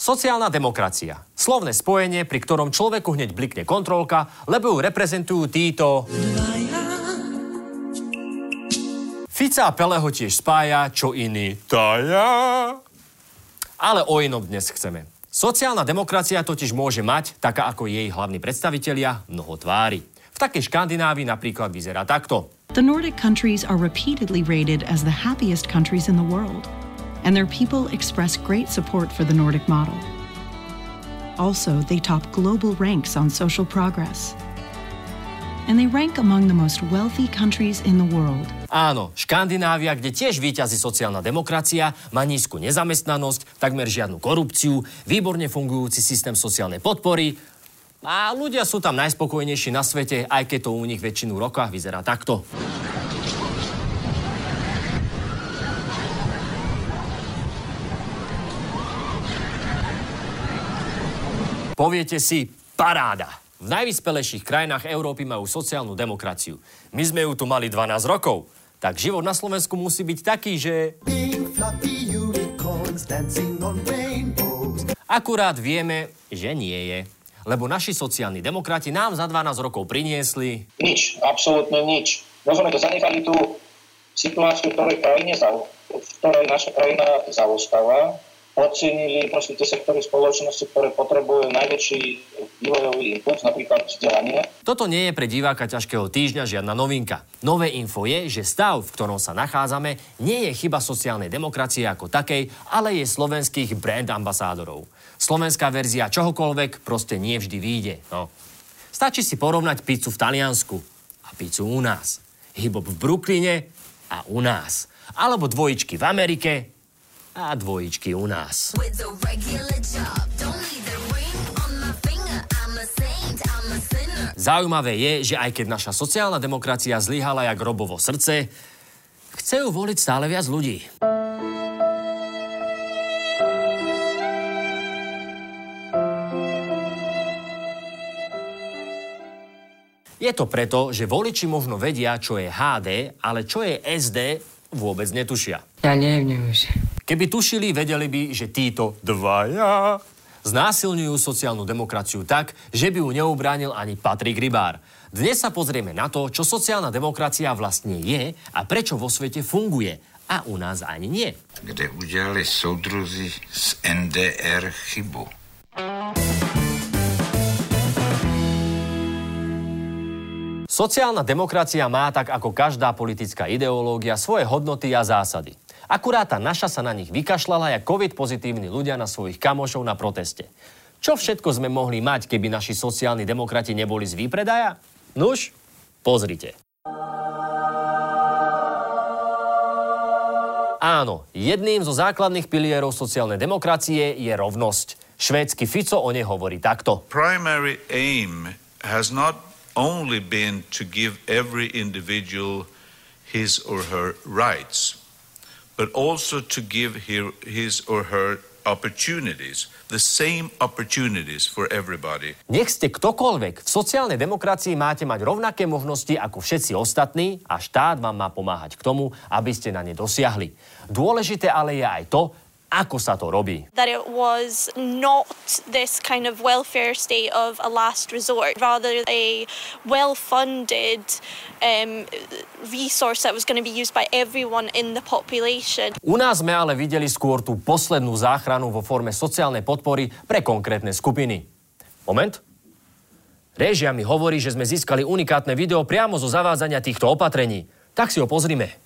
Sociálna demokracia. Slovné spojenie, pri ktorom človeku hneď blikne kontrolka, lebo ju reprezentujú títo... Fica a Peleho tiež spája, čo iný taja. Ale o inom dnes chceme. Sociálna demokracia totiž môže mať, taká ako jej hlavní predstavitelia, mnoho tvári. V takej Škandinávii napríklad vyzerá takto. The Nordic countries are repeatedly rated as the happiest countries in the world, and their people express great support for the Nordic model. Also, they top global ranks on social progress. And they rank among the most wealthy countries in the world. Áno, Škandinávia, kde tiež víťazí sociálna demokracia, má nízku nezamestnanosť, takmer žiadnu korupciu, výborne fungujúci systém sociálnej podpory a ľudia sú tam najspokojnejší na svete, aj keď to u nich väčšinu roka vyzerá takto. Poviete si, paráda. V najvyspelejších krajinách Európy majú sociálnu demokraciu. My sme ju tu mali 12 rokov. Tak život na Slovensku musí byť taký, že... Akurát vieme, že nie je. Lebo naši sociálni demokrati nám za 12 rokov priniesli... Nič, absolútne nič. Môžeme to zanechali tú situáciu, ktorej, krajine, v ktorej naša krajina zaostáva podcenili proste tie sektory spoločnosti, ktoré potrebujú najväčší vývojový impuls, napríklad vzdelanie. Toto nie je pre diváka ťažkého týždňa žiadna novinka. Nové info je, že stav, v ktorom sa nachádzame, nie je chyba sociálnej demokracie ako takej, ale je slovenských brand ambasádorov. Slovenská verzia čohokoľvek proste nie vždy vyjde. No. Stačí si porovnať pizzu v Taliansku a pizzu u nás. Hibop v Brooklyne a u nás. Alebo dvojičky v Amerike a dvojičky u nás. Zaujímavé je, že aj keď naša sociálna demokracia zlyhala jak robovo srdce, chce ju voliť stále viac ľudí. Je to preto, že voliči možno vedia, čo je HD, ale čo je SD, vôbec netušia. Ja neviem už. Keby tušili, vedeli by, že títo dvaja znásilňujú sociálnu demokraciu tak, že by ju neubránil ani Patrik Rybár. Dnes sa pozrieme na to, čo sociálna demokracia vlastne je a prečo vo svete funguje. A u nás ani nie. Kde udělali soudruzi z NDR chybu. Sociálna demokracia má tak ako každá politická ideológia svoje hodnoty a zásady. Akurát tá naša sa na nich vykašľala jak covid pozitívni ľudia na svojich kamošov na proteste. Čo všetko sme mohli mať, keby naši sociálni demokrati neboli z výpredaja? Nuž, pozrite. Áno, jedným zo základných pilierov sociálnej demokracie je rovnosť. Švédsky Fico o nej hovorí takto. Primary aim has not only been to give every individual his or her rights, but also to give his or her opportunities, the same opportunities for everybody. Nech ste ktokoľvek, v sociálnej demokracii máte mať rovnaké možnosti ako všetci ostatní a štát vám má pomáhať k tomu, aby ste na ne dosiahli. Dôležité ale je aj to, ako sa to robí. That it was not this kind of welfare state of a last resort, rather a well-funded um, resource that was going to be used by everyone in the population. U nás sme ale videli skôr tú poslednú záchranu vo forme sociálnej podpory pre konkrétne skupiny. Moment. Režia mi hovorí, že sme získali unikátne video priamo zo zavádzania týchto opatrení. Tak si ho pozrime.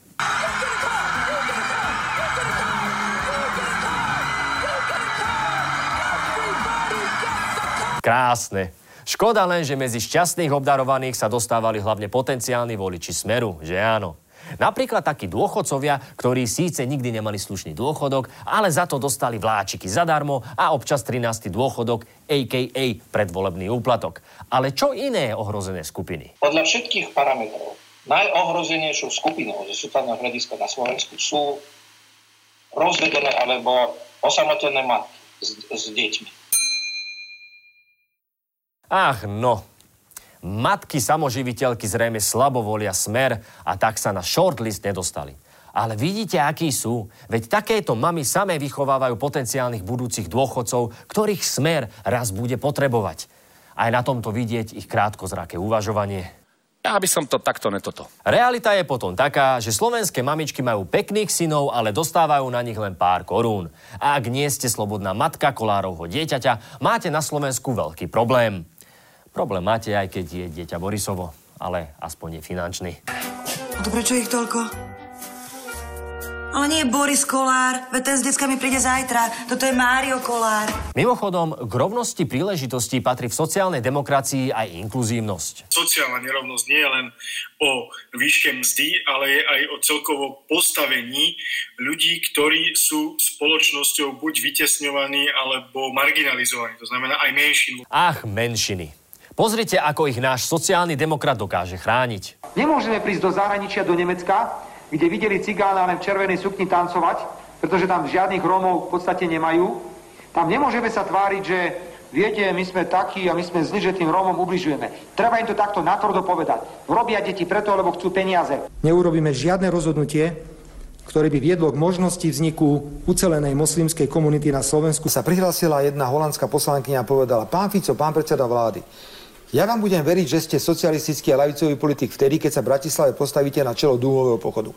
Krásne. Škoda len, že medzi šťastných obdarovaných sa dostávali hlavne potenciálni voliči Smeru, že áno. Napríklad takí dôchodcovia, ktorí síce nikdy nemali slušný dôchodok, ale za to dostali vláčiky zadarmo a občas 13. dôchodok, a.k.a. predvolebný úplatok. Ale čo iné ohrozené skupiny? Podľa všetkých parametrov najohrozenejšou skupinou zo sociálneho hľadiska na Slovensku sú rozvedené alebo osamotené matky s, s deťmi. Ach no, matky samoživiteľky zrejme slabo volia smer a tak sa na shortlist nedostali. Ale vidíte, akí sú. Veď takéto mami samé vychovávajú potenciálnych budúcich dôchodcov, ktorých smer raz bude potrebovať. Aj na tomto vidieť ich krátkozraké uvažovanie. Ja by som to takto netoto. Realita je potom taká, že slovenské mamičky majú pekných synov, ale dostávajú na nich len pár korún. A ak nie ste slobodná matka kolárovho dieťaťa, máte na Slovensku veľký problém. Problém máte aj keď je dieťa Borisovo, ale aspoň je finančný. A to prečo ich toľko? Ale nie Boris Kolár, veď ten s deckami príde zajtra. Toto je Mário Kolár. Mimochodom, k rovnosti príležitostí patrí v sociálnej demokracii aj inkluzívnosť. Sociálna nerovnosť nie je len o výške mzdy, ale je aj o celkovo postavení ľudí, ktorí sú spoločnosťou buď vytesňovaní alebo marginalizovaní. To znamená aj menšinu. Ach, menšiny. Pozrite, ako ich náš sociálny demokrat dokáže chrániť. Nemôžeme prísť do zahraničia, do Nemecka, kde videli cigána len v červenej sukni tancovať, pretože tam žiadnych Rómov v podstate nemajú. Tam nemôžeme sa tváriť, že viete, my sme takí a my sme zli, že tým Rómom ubližujeme. Treba im to takto natvrdo povedať. Robia deti preto, lebo chcú peniaze. Neurobíme žiadne rozhodnutie, ktoré by viedlo k možnosti vzniku ucelenej moslimskej komunity na Slovensku. Sa prihlásila jedna holandská poslankyňa a povedala, pán Fico, pán predseda vlády, ja vám budem veriť, že ste socialistický a lavicový politik vtedy, keď sa v Bratislave postavíte na čelo dúhového pochodu.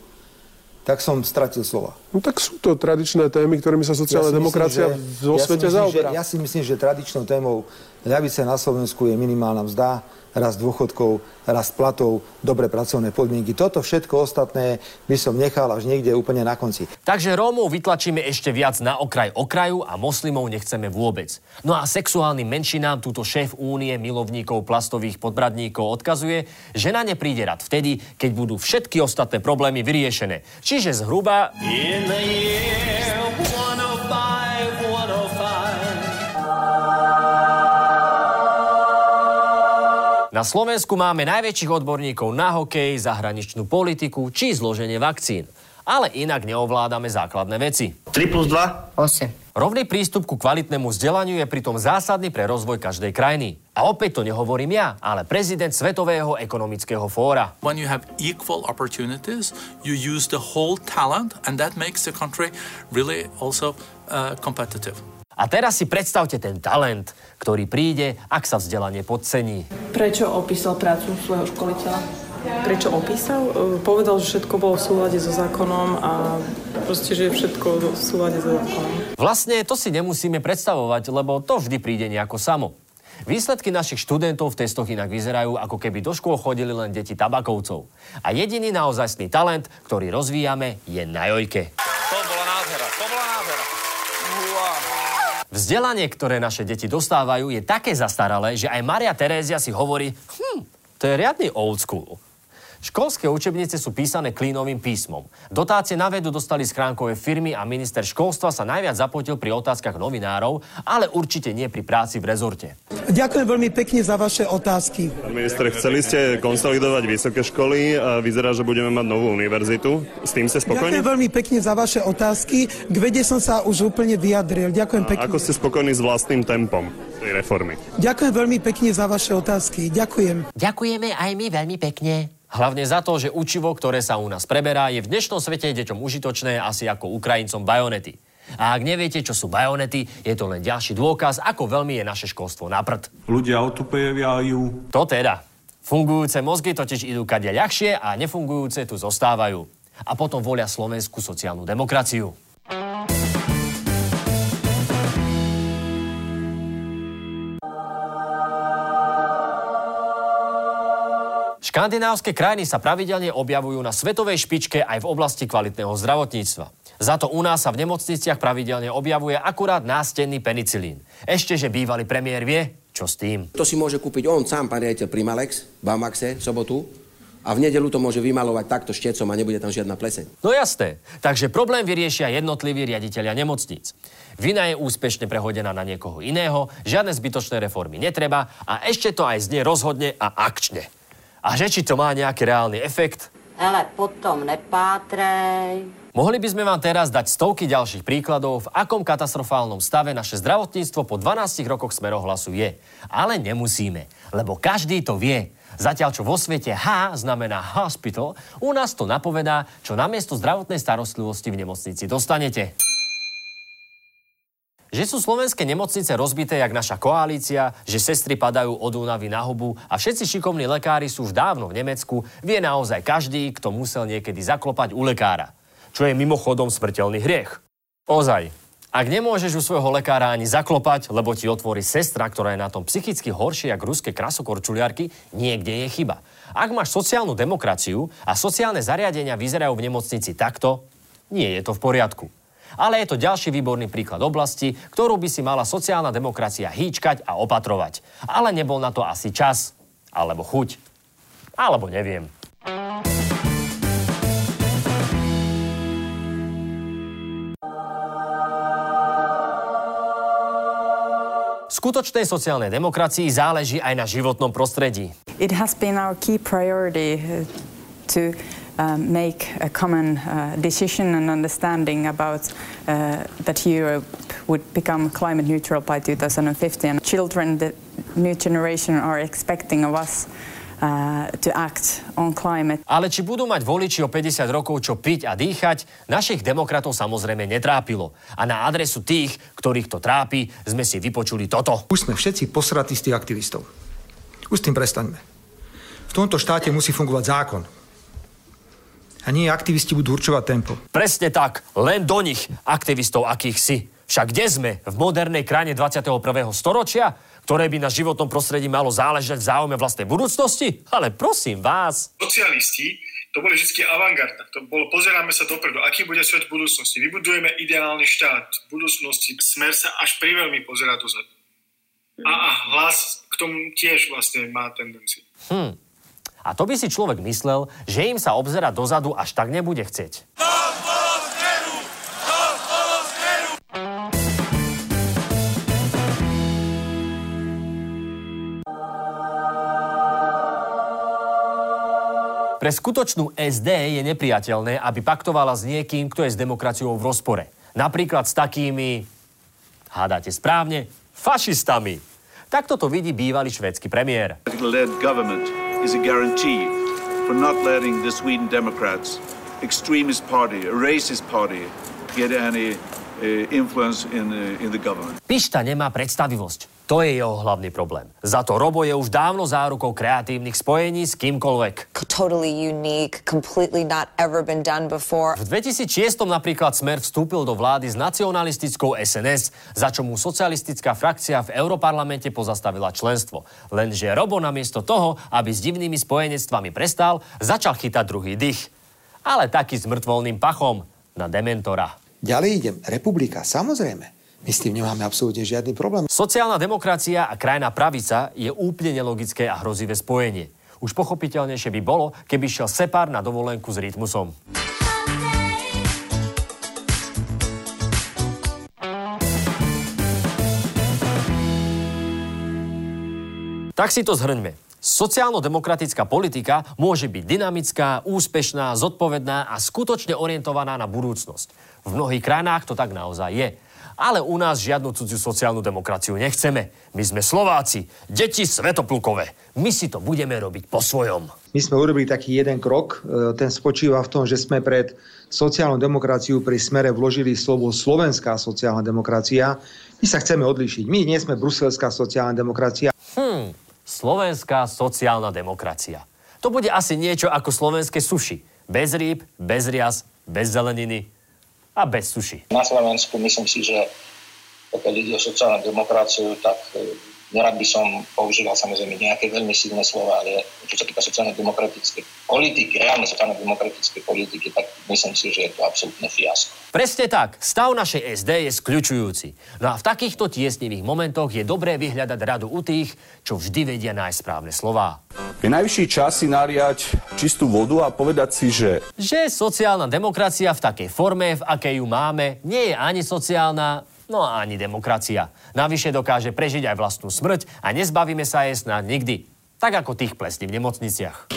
Tak som stratil slova. No tak sú to tradičné témy, ktorými sa sociálna ja demokracia vo ja svete zaoberá. Ja si myslím, že tradičnou témou ľavice na Slovensku je minimálna mzda, rast dôchodkov, rast platov, dobre pracovné podmienky. Toto všetko ostatné by som nechal až niekde úplne na konci. Takže Rómov vytlačíme ešte viac na okraj okraju a moslimov nechceme vôbec. No a sexuálnym menšinám túto šéf únie milovníkov plastových podbradníkov odkazuje, že na ne príde rad vtedy, keď budú všetky ostatné problémy vyriešené. Čiže zhruba... The year, Na Slovensku máme najväčších odborníkov na hokej, zahraničnú politiku či zloženie vakcín. Ale inak neovládame základné veci. 3 plus 2? 8. Rovný prístup ku kvalitnému vzdelaniu je pritom zásadný pre rozvoj každej krajiny. A opäť to nehovorím ja, ale prezident Svetového ekonomického fóra. When you have equal opportunities, you use the whole talent and that makes the country really also uh, competitive. A teraz si predstavte ten talent, ktorý príde, ak sa vzdelanie podcení. Prečo opísal prácu svojho školiteľa? Prečo opísal? E, povedal, že všetko bolo v súlade so zákonom a proste, že je všetko v súlade so zákonom. Vlastne to si nemusíme predstavovať, lebo to vždy príde nejako samo. Výsledky našich študentov v testoch inak vyzerajú, ako keby do škôl chodili len deti tabakovcov. A jediný naozajstný talent, ktorý rozvíjame, je na jojke. Vzdelanie, ktoré naše deti dostávajú, je také zastaralé, že aj Maria Terézia si hovorí, hm, to je riadny old school. Školské učebnice sú písané klínovým písmom. Dotácie na vedu dostali schránkové firmy a minister školstva sa najviac zapotil pri otázkach novinárov, ale určite nie pri práci v rezorte. Ďakujem veľmi pekne za vaše otázky. Pán minister, chceli ste konsolidovať vysoké školy a vyzerá, že budeme mať novú univerzitu. S tým ste spokojní? Ďakujem veľmi pekne za vaše otázky. K vede som sa už úplne vyjadril. Ďakujem pekne. A ako ste spokojní s vlastným tempom tej reformy? Ďakujem veľmi pekne za vaše otázky. Ďakujem. Ďakujeme aj my veľmi pekne. Hlavne za to, že učivo, ktoré sa u nás preberá, je v dnešnom svete deťom užitočné asi ako Ukrajincom bajonety. A ak neviete, čo sú bajonety, je to len ďalší dôkaz, ako veľmi je naše školstvo na prd. Ľudia otupejajú. To teda. Fungujúce mozgy totiž idú kade ľahšie a nefungujúce tu zostávajú. A potom volia slovenskú sociálnu demokraciu. Škandinávske krajiny sa pravidelne objavujú na svetovej špičke aj v oblasti kvalitného zdravotníctva. Za to u nás sa v nemocniciach pravidelne objavuje akurát nástenný penicilín. Ešte, že bývalý premiér vie, čo s tým. To si môže kúpiť on sám, pán riaditeľ Primalex, v Bamaxe, v sobotu. A v nedelu to môže vymalovať takto štecom a nebude tam žiadna pleseň. No jasné. Takže problém vyriešia jednotliví riaditeľia nemocníc. Vina je úspešne prehodená na niekoho iného, žiadne zbytočné reformy netreba a ešte to aj znie rozhodne a akčne. A že či to má nejaký reálny efekt? Ale potom nepátrej. Mohli by sme vám teraz dať stovky ďalších príkladov, v akom katastrofálnom stave naše zdravotníctvo po 12 rokoch smerohlasu je. Ale nemusíme, lebo každý to vie. Zatiaľ, čo vo svete H znamená hospital, u nás to napovedá, čo namiesto zdravotnej starostlivosti v nemocnici dostanete. Že sú slovenské nemocnice rozbité jak naša koalícia, že sestry padajú od únavy na hubu a všetci šikovní lekári sú už dávno v Nemecku, vie naozaj každý, kto musel niekedy zaklopať u lekára. Čo je mimochodom smrteľný hriech. Ozaj, ak nemôžeš u svojho lekára ani zaklopať, lebo ti otvorí sestra, ktorá je na tom psychicky horšie ako ruské krasokorčuliarky, niekde je chyba. Ak máš sociálnu demokraciu a sociálne zariadenia vyzerajú v nemocnici takto, nie je to v poriadku. Ale je to ďalší výborný príklad oblasti, ktorú by si mala sociálna demokracia hýčkať a opatrovať. Ale nebol na to asi čas. Alebo chuť. Alebo neviem. Skutočnej sociálnej demokracii záleží aj na životnom prostredí. It has been our key priority uh, to make a common uh, decision and understanding about uh, that Europe would become climate neutral by 2050. And children, the new generation, are expecting of us uh, to act on climate. Ale či budú mať voliči o 50 rokov čo piť a dýchať, našich demokratov samozrejme netrápilo. A na adresu tých, ktorých to trápi, sme si vypočuli toto. Už sme všetci posratí z tých aktivistov. Už s tým prestaňme. V tomto štáte musí fungovať zákon a nie aktivisti budú určovať tempo. Presne tak, len do nich, aktivistov akých si. Však kde sme? V modernej krajine 21. storočia, ktoré by na životnom prostredí malo záležať v záujme vlastnej budúcnosti? Ale prosím vás. Socialisti to boli vždy avantgarda. To bolo, pozeráme sa dopredu, aký bude svet v budúcnosti. Vybudujeme ideálny štát v budúcnosti. Smer sa až priveľmi pozerá dozadu. A, a hlas k tomu tiež vlastne má tendenciu. Hm. A to by si človek myslel, že im sa obzerať dozadu až tak nebude chcieť. Pre skutočnú SD je nepriateľné, aby paktovala s niekým, kto je s demokraciou v rozpore. Napríklad s takými, hádate správne, fašistami. Takto to vidí bývalý švédsky premiér is a guarantee for not letting the Sweden Democrats, extremist party, a racist party, get any uh, influence in, uh, in the government. Pišta nemá predstavivosť. To je jeho hlavný problém. Za to Robo je už dávno zárukou kreatívnych spojení s kýmkoľvek. Totally unique, completely not ever been done before. V 2006 napríklad Smer vstúpil do vlády s nacionalistickou SNS, za čo mu socialistická frakcia v Europarlamente pozastavila členstvo. Lenže Robo namiesto toho, aby s divnými spojenectvami prestal, začal chytať druhý dých. Ale taký s mŕtvolným pachom na dementora. Ďalej idem. Republika, samozrejme. My s tým nemáme absolútne žiadny problém. Sociálna demokracia a krajná pravica je úplne nelogické a hrozivé spojenie. Už pochopiteľnejšie by bolo, keby šiel Separ na dovolenku s rytmusom. Tak si to zhrňme. Sociálno-demokratická politika môže byť dynamická, úspešná, zodpovedná a skutočne orientovaná na budúcnosť. V mnohých krajinách to tak naozaj je. Ale u nás žiadnu cudziu sociálnu demokraciu nechceme. My sme Slováci, deti svetoplukové. My si to budeme robiť po svojom. My sme urobili taký jeden krok, e, ten spočíva v tom, že sme pred sociálnu demokraciu pri smere vložili slovo slovenská sociálna demokracia. My sa chceme odlišiť. My nie sme bruselská sociálna demokracia. Hmm, slovenská sociálna demokracia. To bude asi niečo ako slovenské suši. Bez rýb, bez rias, bez zeleniny, a bez suši. Na Slovensku myslím si, že pokiaľ ide o sociálnu demokraciu, tak e, nerad by som používal samozrejme nejaké veľmi silné slova, ale čo sa týka sociálno-demokratickej politiky, reálne sociálno-demokratickej politiky, tak myslím si, že je to absolútne fiasko. Presne tak. Stav našej SD je skľučujúci. No a v takýchto tiesnivých momentoch je dobré vyhľadať radu u tých, čo vždy vedia nájsť správne slová. Je najvyšší čas si nariať čistú vodu a povedať si, že... Že sociálna demokracia v takej forme, v akej ju máme, nie je ani sociálna, no a ani demokracia. Navyše dokáže prežiť aj vlastnú smrť a nezbavíme sa jej snad nikdy. Tak ako tých plesní v nemocniciach.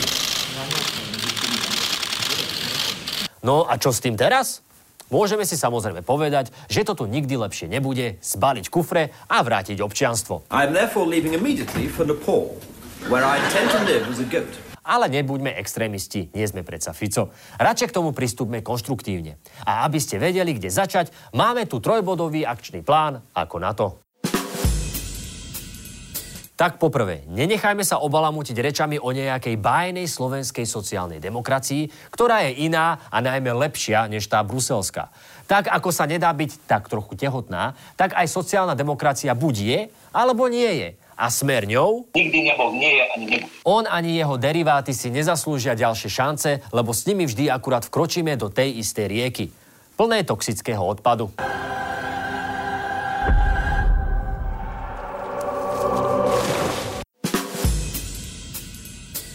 No a čo s tým teraz? Môžeme si samozrejme povedať, že to tu nikdy lepšie nebude, zbaliť kufre a vrátiť občianstvo. I am therefore leaving immediately for Nepal Where I intend to live as a goat. Ale nebuďme extrémisti, nie sme predsa Fico. Radšej k tomu pristúpme konštruktívne. A aby ste vedeli, kde začať, máme tu trojbodový akčný plán, ako na to. Tak poprvé, nenechajme sa obalamutiť rečami o nejakej bájnej slovenskej sociálnej demokracii, ktorá je iná a najmä lepšia než tá bruselská. Tak ako sa nedá byť tak trochu tehotná, tak aj sociálna demokracia buď je, alebo nie je. A smer ňou? Nikdy nebol, nie je ani nebude. On ani jeho deriváty si nezaslúžia ďalšie šance, lebo s nimi vždy akurát vkročíme do tej istej rieky. Plné toxického odpadu.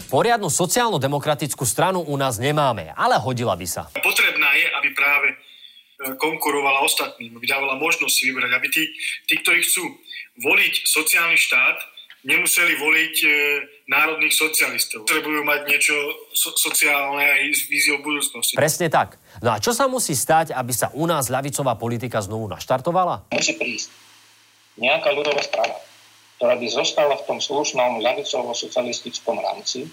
Poriadnu sociálno-demokratickú stranu u nás nemáme, ale hodila by sa. Potrebná je, aby práve konkurovala ostatným, aby dávala možnosť si vybrať, aby tí, tí, ktorí chcú voliť sociálny štát, nemuseli voliť e, národných socialistov. Potrebujú mať niečo so, sociálne aj s víziou budúcnosti. Presne tak. No a čo sa musí stať, aby sa u nás ľavicová politika znovu naštartovala? Musí prísť nejaká ľudová strana, ktorá by zostala v tom slušnom ľavicovo-socialistickom rámci,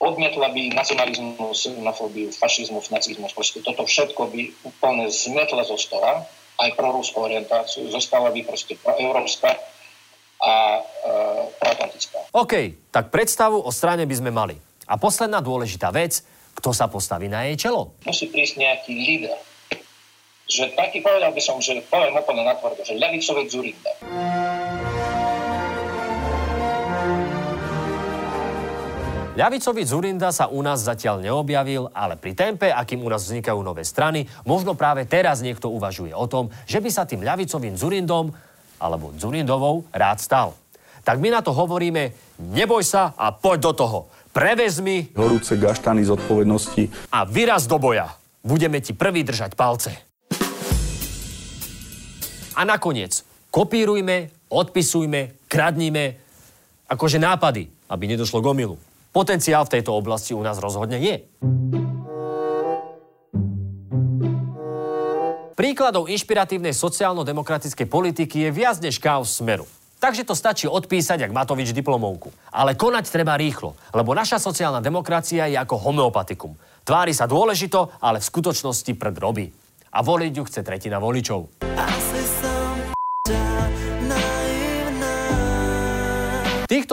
odmietla by nacionalizmus, xenofóbiu, fašizmus, nacizmus, proste toto všetko by úplne zmietla zo stola, aj pro rúskú orientáciu, zostala by proste proeurópska a e, proatlantická. OK, tak predstavu o strane by sme mali. A posledná dôležitá vec, kto sa postaví na jej čelo? Musí prísť nejaký líder. Že taký povedal by som, že poviem úplne natvrdo, že ľavicovec Zurinda. Ľavicový Zurinda sa u nás zatiaľ neobjavil, ale pri tempe, akým u nás vznikajú nové strany, možno práve teraz niekto uvažuje o tom, že by sa tým ľavicovým Zurindom alebo Zurindovou rád stal. Tak my na to hovoríme, neboj sa a poď do toho. Prevezmi horúce gaštany zodpovednosti a vyraz do boja. Budeme ti prvý držať palce. A nakoniec, kopírujme, odpisujme, kradnime, akože nápady, aby nedošlo k omilu. Potenciál v tejto oblasti u nás rozhodne je. Príkladov inšpiratívnej sociálno-demokratickej politiky je viac než chaos smeru. Takže to stačí odpísať, jak Matovič diplomovku. Ale konať treba rýchlo, lebo naša sociálna demokracia je ako homeopatikum. Tvári sa dôležito, ale v skutočnosti prd robí. A voliť ju chce tretina voličov.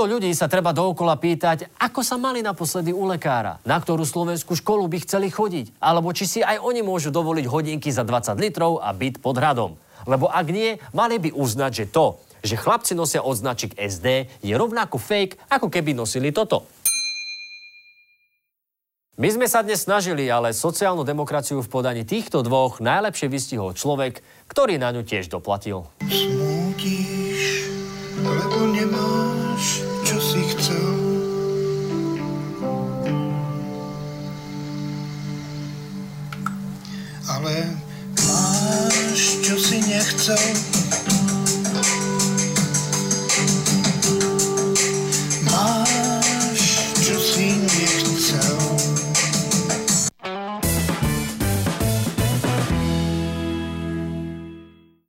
Týchto ľudí sa treba dookola pýtať, ako sa mali naposledy u lekára, na ktorú slovenskú školu by chceli chodiť, alebo či si aj oni môžu dovoliť hodinky za 20 litrov a byt pod hradom. Lebo ak nie, mali by uznať, že to, že chlapci nosia odznačik SD, je rovnako fake, ako keby nosili toto. My sme sa dnes snažili, ale sociálnu demokraciu v podaní týchto dvoch najlepšie vystihol človek, ktorý na ňu tiež doplatil. Smútiš, nemáš čo Wiesz, čo si nechcel?